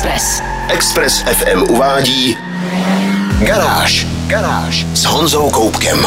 Express. Express FM uvádí Garáž. Garáž s Honzou Koupkem.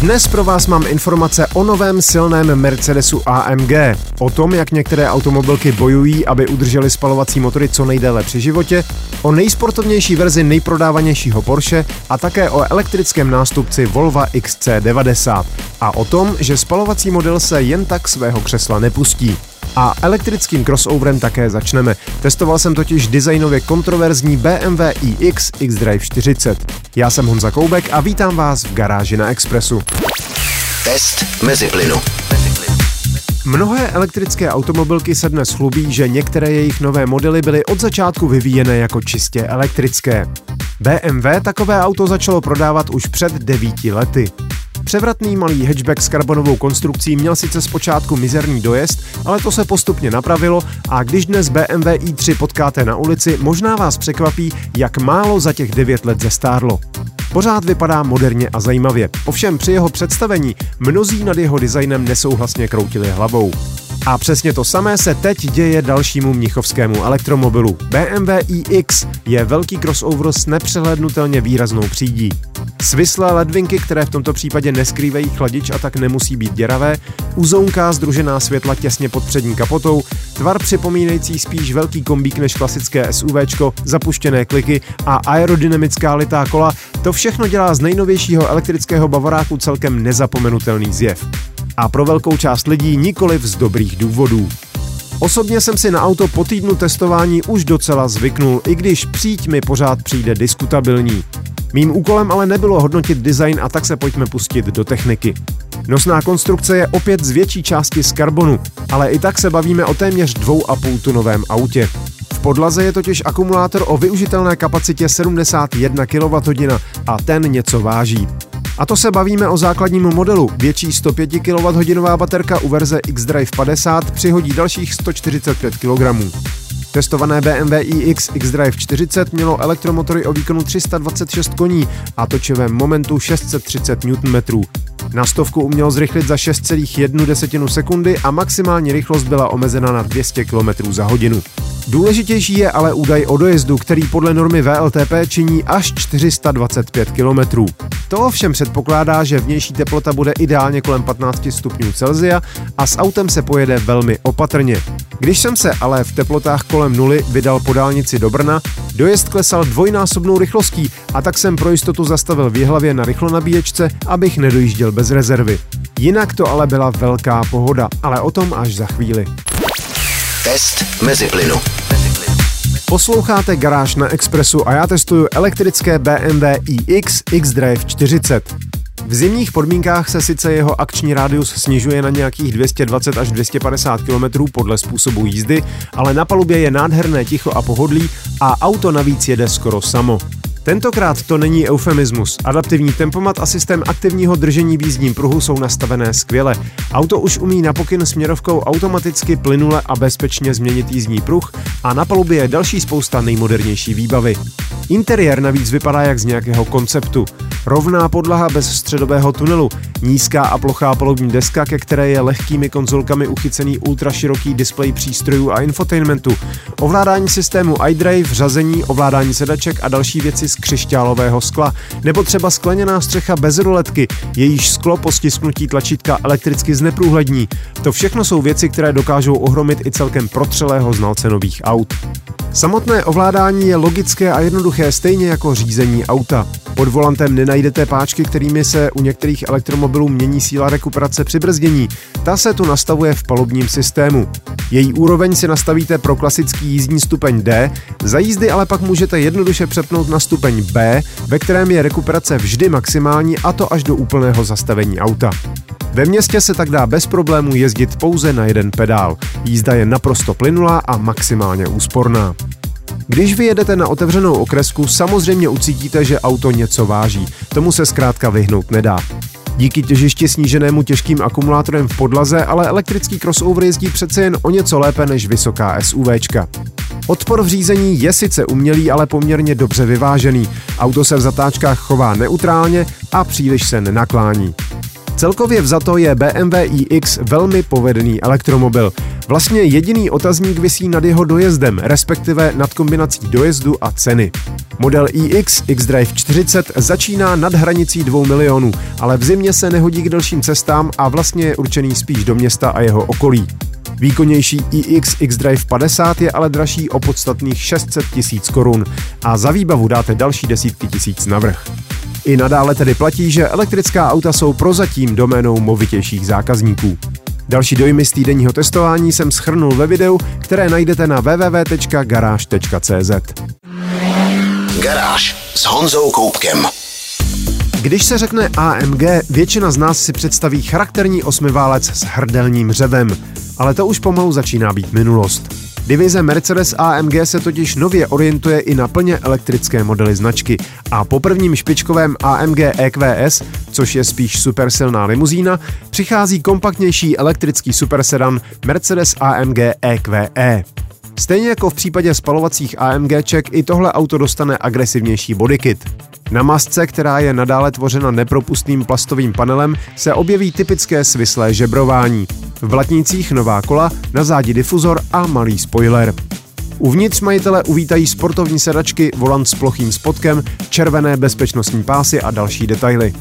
Dnes pro vás mám informace o novém silném Mercedesu AMG, o tom, jak některé automobilky bojují, aby udržely spalovací motory co nejdéle při životě, o nejsportovnější verzi nejprodávanějšího Porsche a také o elektrickém nástupci Volvo XC90 a o tom, že spalovací model se jen tak svého křesla nepustí. A elektrickým crossoverem také začneme. Testoval jsem totiž designově kontroverzní BMW iX xDrive 40. Já jsem Honza Koubek a vítám vás v garáži na Expressu. Test mezi plynu. Mnohé elektrické automobilky se dnes chlubí, že některé jejich nové modely byly od začátku vyvíjené jako čistě elektrické. BMW takové auto začalo prodávat už před devíti lety. Převratný malý hatchback s karbonovou konstrukcí měl sice zpočátku mizerný dojezd, ale to se postupně napravilo a když dnes BMW i3 potkáte na ulici, možná vás překvapí, jak málo za těch 9 let zestárlo. Pořád vypadá moderně a zajímavě, ovšem při jeho představení mnozí nad jeho designem nesouhlasně kroutili hlavou. A přesně to samé se teď děje dalšímu mnichovskému elektromobilu. BMW iX je velký crossover s nepřehlednutelně výraznou přídí. Svislé ledvinky, které v tomto případě neskrývají chladič a tak nemusí být děravé, uzounká združená světla těsně pod přední kapotou, tvar připomínající spíš velký kombík než klasické SUVčko, zapuštěné kliky a aerodynamická litá kola, to všechno dělá z nejnovějšího elektrického bavoráku celkem nezapomenutelný zjev. A pro velkou část lidí nikoliv z dobrých důvodů. Osobně jsem si na auto po týdnu testování už docela zvyknul, i když příď mi pořád přijde diskutabilní. Mým úkolem ale nebylo hodnotit design a tak se pojďme pustit do techniky. Nosná konstrukce je opět z větší části z karbonu, ale i tak se bavíme o téměř 2,5 tunovém autě. V podlaze je totiž akumulátor o využitelné kapacitě 71 kWh a ten něco váží. A to se bavíme o základním modelu. Větší 105 kWh baterka u verze xDrive 50 přihodí dalších 145 kg. Testované BMW iX xDrive 40 mělo elektromotory o výkonu 326 koní a točivém momentu 630 Nm. Na stovku uměl zrychlit za 6,1 sekundy a maximální rychlost byla omezena na 200 km za hodinu. Důležitější je ale údaj o dojezdu, který podle normy VLTP činí až 425 km. To ovšem předpokládá, že vnější teplota bude ideálně kolem 15 stupňů Celsia a s autem se pojede velmi opatrně. Když jsem se ale v teplotách kolem nuly vydal po dálnici do Brna, dojezd klesal dvojnásobnou rychlostí a tak jsem pro jistotu zastavil v Jihlavě na rychlonabíječce, abych nedojížděl bez rezervy. Jinak to ale byla velká pohoda, ale o tom až za chvíli. Test mezi plynu. Posloucháte Garáž na Expressu a já testuju elektrické BMW iX xDrive 40. V zimních podmínkách se sice jeho akční rádius snižuje na nějakých 220 až 250 km podle způsobu jízdy, ale na palubě je nádherné ticho a pohodlí a auto navíc jede skoro samo. Tentokrát to není eufemismus. Adaptivní tempomat a systém aktivního držení v jízdním pruhu jsou nastavené skvěle. Auto už umí na pokyn směrovkou automaticky plynule a bezpečně změnit jízdní pruh a na palubě je další spousta nejmodernější výbavy. Interiér navíc vypadá jak z nějakého konceptu. Rovná podlaha bez středového tunelu, nízká a plochá palubní deska, ke které je lehkými konzolkami uchycený ultraširoký displej přístrojů a infotainmentu, ovládání systému iDrive, řazení, ovládání sedaček a další věci z křišťálového skla, nebo třeba skleněná střecha bez ruletky, jejíž sklo po stisknutí tlačítka elektricky zneprůhlední. To všechno jsou věci, které dokážou ohromit i celkem protřelého znalce nových aut. Samotné ovládání je logické a jednoduché stejně jako řízení auta. Pod volantem nenajdete páčky, kterými se u některých elektromobilů mění síla rekuperace při brzdění. Ta se tu nastavuje v palubním systému. Její úroveň si nastavíte pro klasický jízdní stupeň D, za jízdy ale pak můžete jednoduše přepnout na stupeň B, ve kterém je rekuperace vždy maximální a to až do úplného zastavení auta. Ve městě se tak dá bez problémů jezdit pouze na jeden pedál. Jízda je naprosto plynulá a maximálně úsporná. Když vyjedete na otevřenou okresku, samozřejmě ucítíte, že auto něco váží. Tomu se zkrátka vyhnout nedá. Díky těžišti sníženému těžkým akumulátorem v podlaze, ale elektrický crossover jezdí přece jen o něco lépe než vysoká SUVčka. Odpor v řízení je sice umělý, ale poměrně dobře vyvážený. Auto se v zatáčkách chová neutrálně a příliš se nenaklání. Celkově vzato je BMW iX velmi povedený elektromobil. Vlastně jediný otazník visí nad jeho dojezdem, respektive nad kombinací dojezdu a ceny. Model iX xDrive 40 začíná nad hranicí 2 milionů, ale v zimě se nehodí k dalším cestám a vlastně je určený spíš do města a jeho okolí. Výkonnější iX xDrive 50 je ale dražší o podstatných 600 tisíc korun a za výbavu dáte další desítky tisíc navrh. I nadále tedy platí, že elektrická auta jsou prozatím doménou movitějších zákazníků. Další dojmy z týdenního testování jsem schrnul ve videu, které najdete na www.garage.cz. Garáž s Honzou Koupkem. Když se řekne AMG, většina z nás si představí charakterní osmiválec s hrdelním řevem, ale to už pomalu začíná být minulost. Divize Mercedes AMG se totiž nově orientuje i na plně elektrické modely značky a po prvním špičkovém AMG EQS, což je spíš supersilná limuzína, přichází kompaktnější elektrický supersedan Mercedes AMG EQE. Stejně jako v případě spalovacích AMGček, i tohle auto dostane agresivnější bodykit. Na masce, která je nadále tvořena nepropustným plastovým panelem, se objeví typické svislé žebrování. V blatnících nová kola, na zádi difuzor a malý spoiler. Uvnitř majitele uvítají sportovní sedačky, volant s plochým spodkem, červené bezpečnostní pásy a další detaily.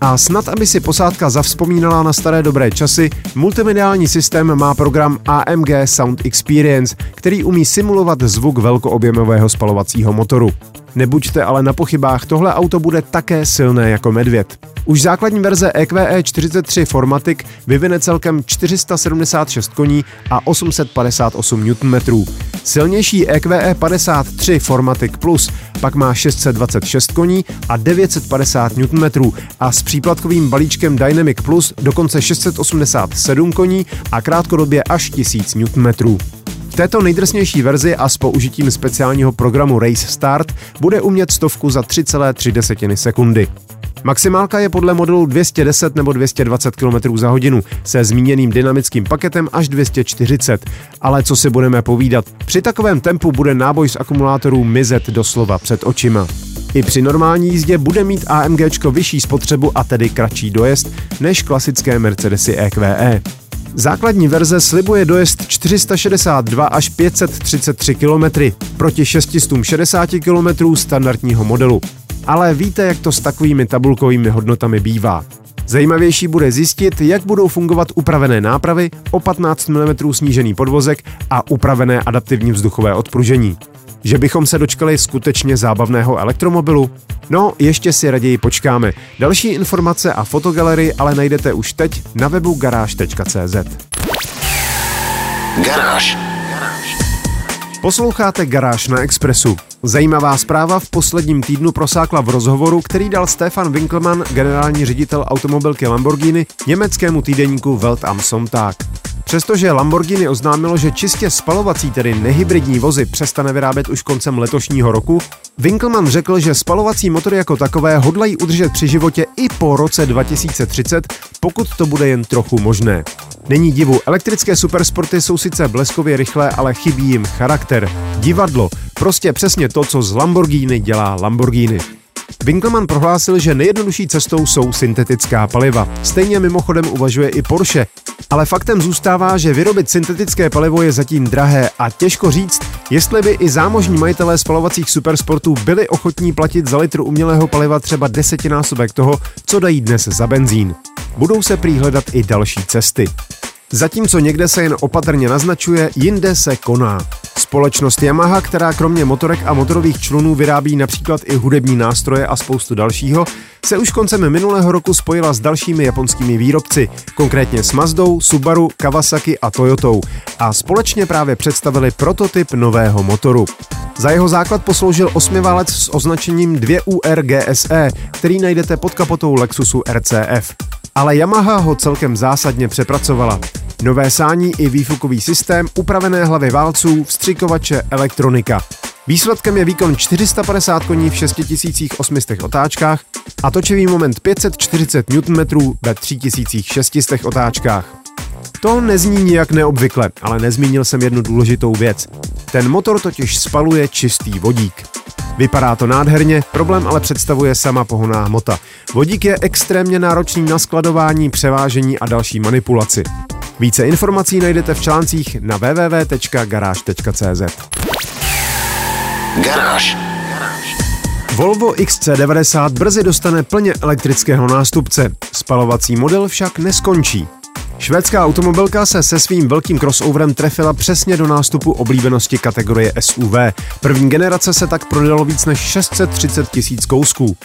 A snad, aby si posádka zavzpomínala na staré dobré časy, multimediální systém má program AMG Sound Experience, který umí simulovat zvuk velkoobjemového spalovacího motoru. Nebuďte ale na pochybách, tohle auto bude také silné jako medvěd. Už základní verze EQE 43 Formatic vyvine celkem 476 koní a 858 Nm. Silnější EQE 53 Formatic Plus pak má 626 koní a 950 Nm a s příplatkovým balíčkem Dynamic Plus dokonce 687 koní a krátkodobě až 1000 Nm. V této nejdrsnější verzi a s použitím speciálního programu Race Start bude umět stovku za 3,3 sekundy. Maximálka je podle modelu 210 nebo 220 km za hodinu se zmíněným dynamickým paketem až 240. Ale co si budeme povídat, při takovém tempu bude náboj z akumulátorů mizet doslova před očima. I při normální jízdě bude mít AMG vyšší spotřebu a tedy kratší dojezd než klasické Mercedesy EQE. Základní verze slibuje dojezd 462 až 533 km proti 660 km standardního modelu. Ale víte, jak to s takovými tabulkovými hodnotami bývá. Zajímavější bude zjistit, jak budou fungovat upravené nápravy, o 15 mm snížený podvozek a upravené adaptivní vzduchové odpružení. Že bychom se dočkali skutečně zábavného elektromobilu? No, ještě si raději počkáme. Další informace a fotogalerii ale najdete už teď na webu garáž.cz. Garáž. Posloucháte Garáž na Expressu. Zajímavá zpráva v posledním týdnu prosákla v rozhovoru, který dal Stefan Winkelmann, generální ředitel automobilky Lamborghini, německému týdeníku Welt am Sonntag. Přestože Lamborghini oznámilo, že čistě spalovací, tedy nehybridní vozy přestane vyrábět už koncem letošního roku, Winkelmann řekl, že spalovací motory jako takové hodlají udržet při životě i po roce 2030, pokud to bude jen trochu možné. Není divu, elektrické supersporty jsou sice bleskově rychlé, ale chybí jim charakter, divadlo, prostě přesně to, co z Lamborghini dělá Lamborghini. Winkelmann prohlásil, že nejjednodušší cestou jsou syntetická paliva. Stejně mimochodem uvažuje i Porsche. Ale faktem zůstává, že vyrobit syntetické palivo je zatím drahé a těžko říct, jestli by i zámožní majitelé spalovacích supersportů byli ochotní platit za litr umělého paliva třeba desetinásobek toho, co dají dnes za benzín. Budou se prý i další cesty. Zatímco někde se jen opatrně naznačuje, jinde se koná. Společnost Yamaha, která kromě motorek a motorových člunů vyrábí například i hudební nástroje a spoustu dalšího, se už koncem minulého roku spojila s dalšími japonskými výrobci, konkrétně s Mazdou, Subaru, Kawasaki a Toyotou a společně právě představili prototyp nového motoru. Za jeho základ posloužil osmiválec s označením 2UR GSE, který najdete pod kapotou Lexusu RCF. Ale Yamaha ho celkem zásadně přepracovala. Nové sání i výfukový systém, upravené hlavy válců, vstřikovače, elektronika. Výsledkem je výkon 450 koní v 6800 otáčkách a točivý moment 540 Nm ve 3600 otáčkách. To nezní nijak neobvykle, ale nezmínil jsem jednu důležitou věc. Ten motor totiž spaluje čistý vodík. Vypadá to nádherně, problém ale představuje sama pohoná hmota. Vodík je extrémně náročný na skladování, převážení a další manipulaci. Více informací najdete v článcích na www.garage.cz. Garáž. Volvo XC90 brzy dostane plně elektrického nástupce. Spalovací model však neskončí. Švédská automobilka se se svým velkým crossoverem trefila přesně do nástupu oblíbenosti kategorie SUV. První generace se tak prodalo víc než 630 tisíc kousků.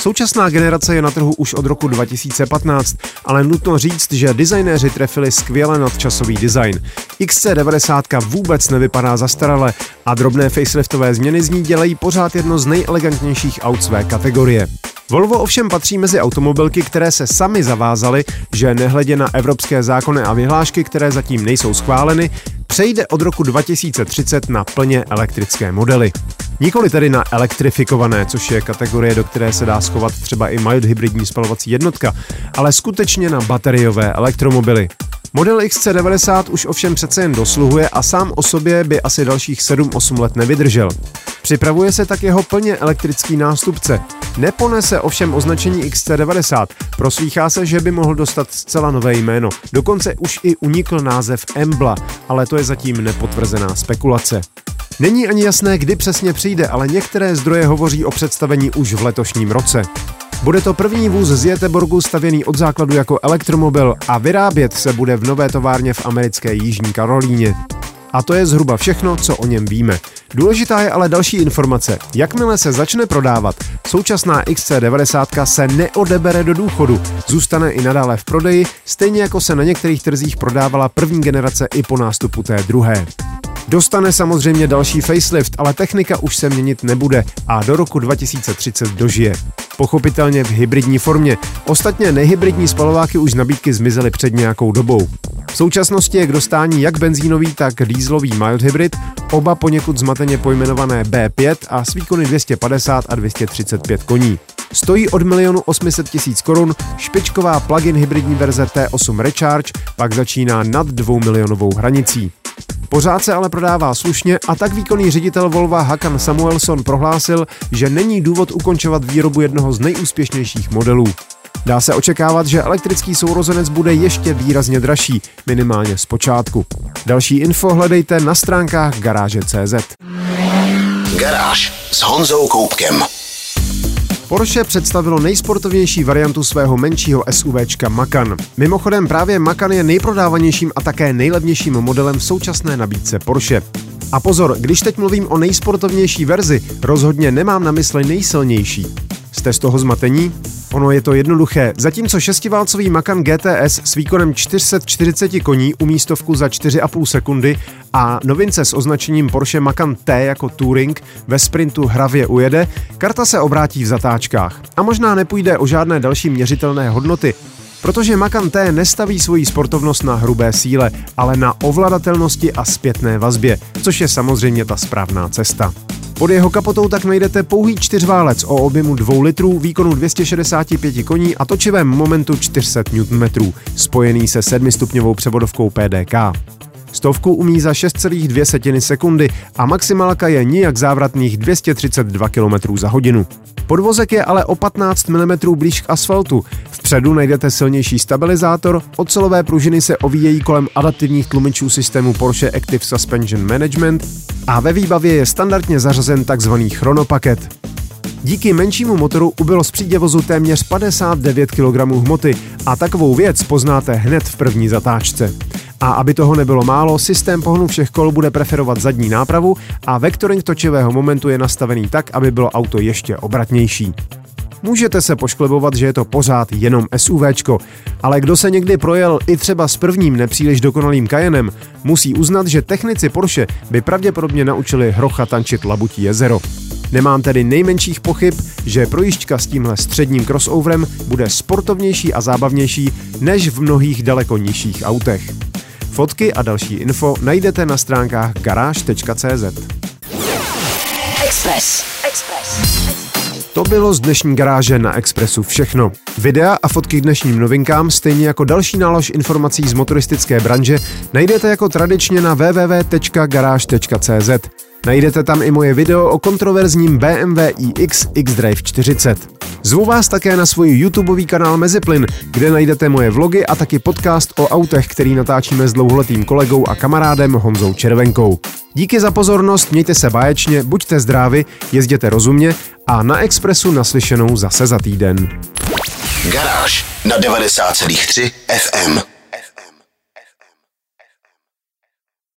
Současná generace je na trhu už od roku 2015, ale nutno říct, že designéři trefili skvěle nadčasový design. XC90 vůbec nevypadá zastarale a drobné faceliftové změny z ní dělají pořád jedno z nejelegantnějších aut své kategorie. Volvo ovšem patří mezi automobilky, které se sami zavázaly, že nehledě na evropské zákony a vyhlášky, které zatím nejsou schváleny, přejde od roku 2030 na plně elektrické modely. Nikoli tedy na elektrifikované, což je kategorie, do které se dá schovat třeba i mild hybridní spalovací jednotka, ale skutečně na bateriové elektromobily. Model XC90 už ovšem přece jen dosluhuje a sám o sobě by asi dalších 7-8 let nevydržel. Připravuje se tak jeho plně elektrický nástupce. Neponese ovšem označení XC90. Proslýchá se, že by mohl dostat zcela nové jméno. Dokonce už i unikl název Embla, ale to je zatím nepotvrzená spekulace. Není ani jasné, kdy přesně přijde, ale některé zdroje hovoří o představení už v letošním roce. Bude to první vůz z Jeteborgu stavěný od základu jako elektromobil a vyrábět se bude v nové továrně v americké Jižní Karolíně. A to je zhruba všechno, co o něm víme. Důležitá je ale další informace. Jakmile se začne prodávat, současná XC90 se neodebere do důchodu, zůstane i nadále v prodeji, stejně jako se na některých trzích prodávala první generace i po nástupu té druhé. Dostane samozřejmě další facelift, ale technika už se měnit nebude a do roku 2030 dožije. Pochopitelně v hybridní formě. Ostatně nehybridní spalováky už z nabídky zmizely před nějakou dobou. V současnosti je k dostání jak benzínový, tak dýzlový mild hybrid, oba poněkud zmateně pojmenované B5 a s výkony 250 a 235 koní. Stojí od milionu 800 tisíc korun, špičková plug-in hybridní verze T8 Recharge pak začíná nad 2 milionovou hranicí. Pořád se ale prodává slušně a tak výkonný ředitel Volva Hakan Samuelson prohlásil, že není důvod ukončovat výrobu jednoho z nejúspěšnějších modelů. Dá se očekávat, že elektrický sourozenec bude ještě výrazně dražší, minimálně z počátku. Další info hledejte na stránkách garáže.cz. Garáž s Honzou Koupkem. Porsche představilo nejsportovnější variantu svého menšího SUVčka Macan. Mimochodem právě Macan je nejprodávanějším a také nejlevnějším modelem v současné nabídce Porsche. A pozor, když teď mluvím o nejsportovnější verzi, rozhodně nemám na mysli nejsilnější. Jste z toho zmatení? Ono je to jednoduché. Zatímco šestiválcový Macan GTS s výkonem 440 koní umí stovku za 4,5 sekundy a novince s označením Porsche Macan T jako Touring ve sprintu hravě ujede, karta se obrátí v zatáčkách. A možná nepůjde o žádné další měřitelné hodnoty, protože Macan T nestaví svoji sportovnost na hrubé síle, ale na ovladatelnosti a zpětné vazbě, což je samozřejmě ta správná cesta. Pod jeho kapotou tak najdete pouhý čtyřválec o objemu 2 litrů, výkonu 265 koní a točivém momentu 400 Nm, spojený se 7-stupňovou převodovkou PDK. Stovku umí za 6,2 sekundy a maximálka je nijak závratných 232 km za hodinu. Podvozek je ale o 15 mm blíž k asfaltu. Vpředu najdete silnější stabilizátor, ocelové pružiny se ovíjejí kolem adaptivních tlumičů systému Porsche Active Suspension Management a ve výbavě je standardně zařazen tzv. chronopaket. Díky menšímu motoru ubylo z příděvozu téměř 59 kg hmoty a takovou věc poznáte hned v první zatáčce. A aby toho nebylo málo, systém pohonu všech kol bude preferovat zadní nápravu a vektoring točivého momentu je nastavený tak, aby bylo auto ještě obratnější. Můžete se pošklebovat, že je to pořád jenom SUVčko, ale kdo se někdy projel i třeba s prvním nepříliš dokonalým Cayennem, musí uznat, že technici Porsche by pravděpodobně naučili hrocha tančit labutí jezero. Nemám tedy nejmenších pochyb, že projížďka s tímhle středním crossoverem bude sportovnější a zábavnější než v mnohých daleko nižších autech. Fotky a další info najdete na stránkách garáž.cz. Express. Express. To bylo z dnešní garáže na Expressu všechno. Videa a fotky k dnešním novinkám, stejně jako další nálož informací z motoristické branže, najdete jako tradičně na www.garage.cz. Najdete tam i moje video o kontroverzním BMW iX X-Drive 40. Zvu vás také na svůj YouTubeový kanál Meziplyn, kde najdete moje vlogy a taky podcast o autech, který natáčíme s dlouholetým kolegou a kamarádem Honzou Červenkou. Díky za pozornost, mějte se báječně, buďte zdraví, jezděte rozumně a na Expressu naslyšenou zase za týden. Garáž na 90,3 FM.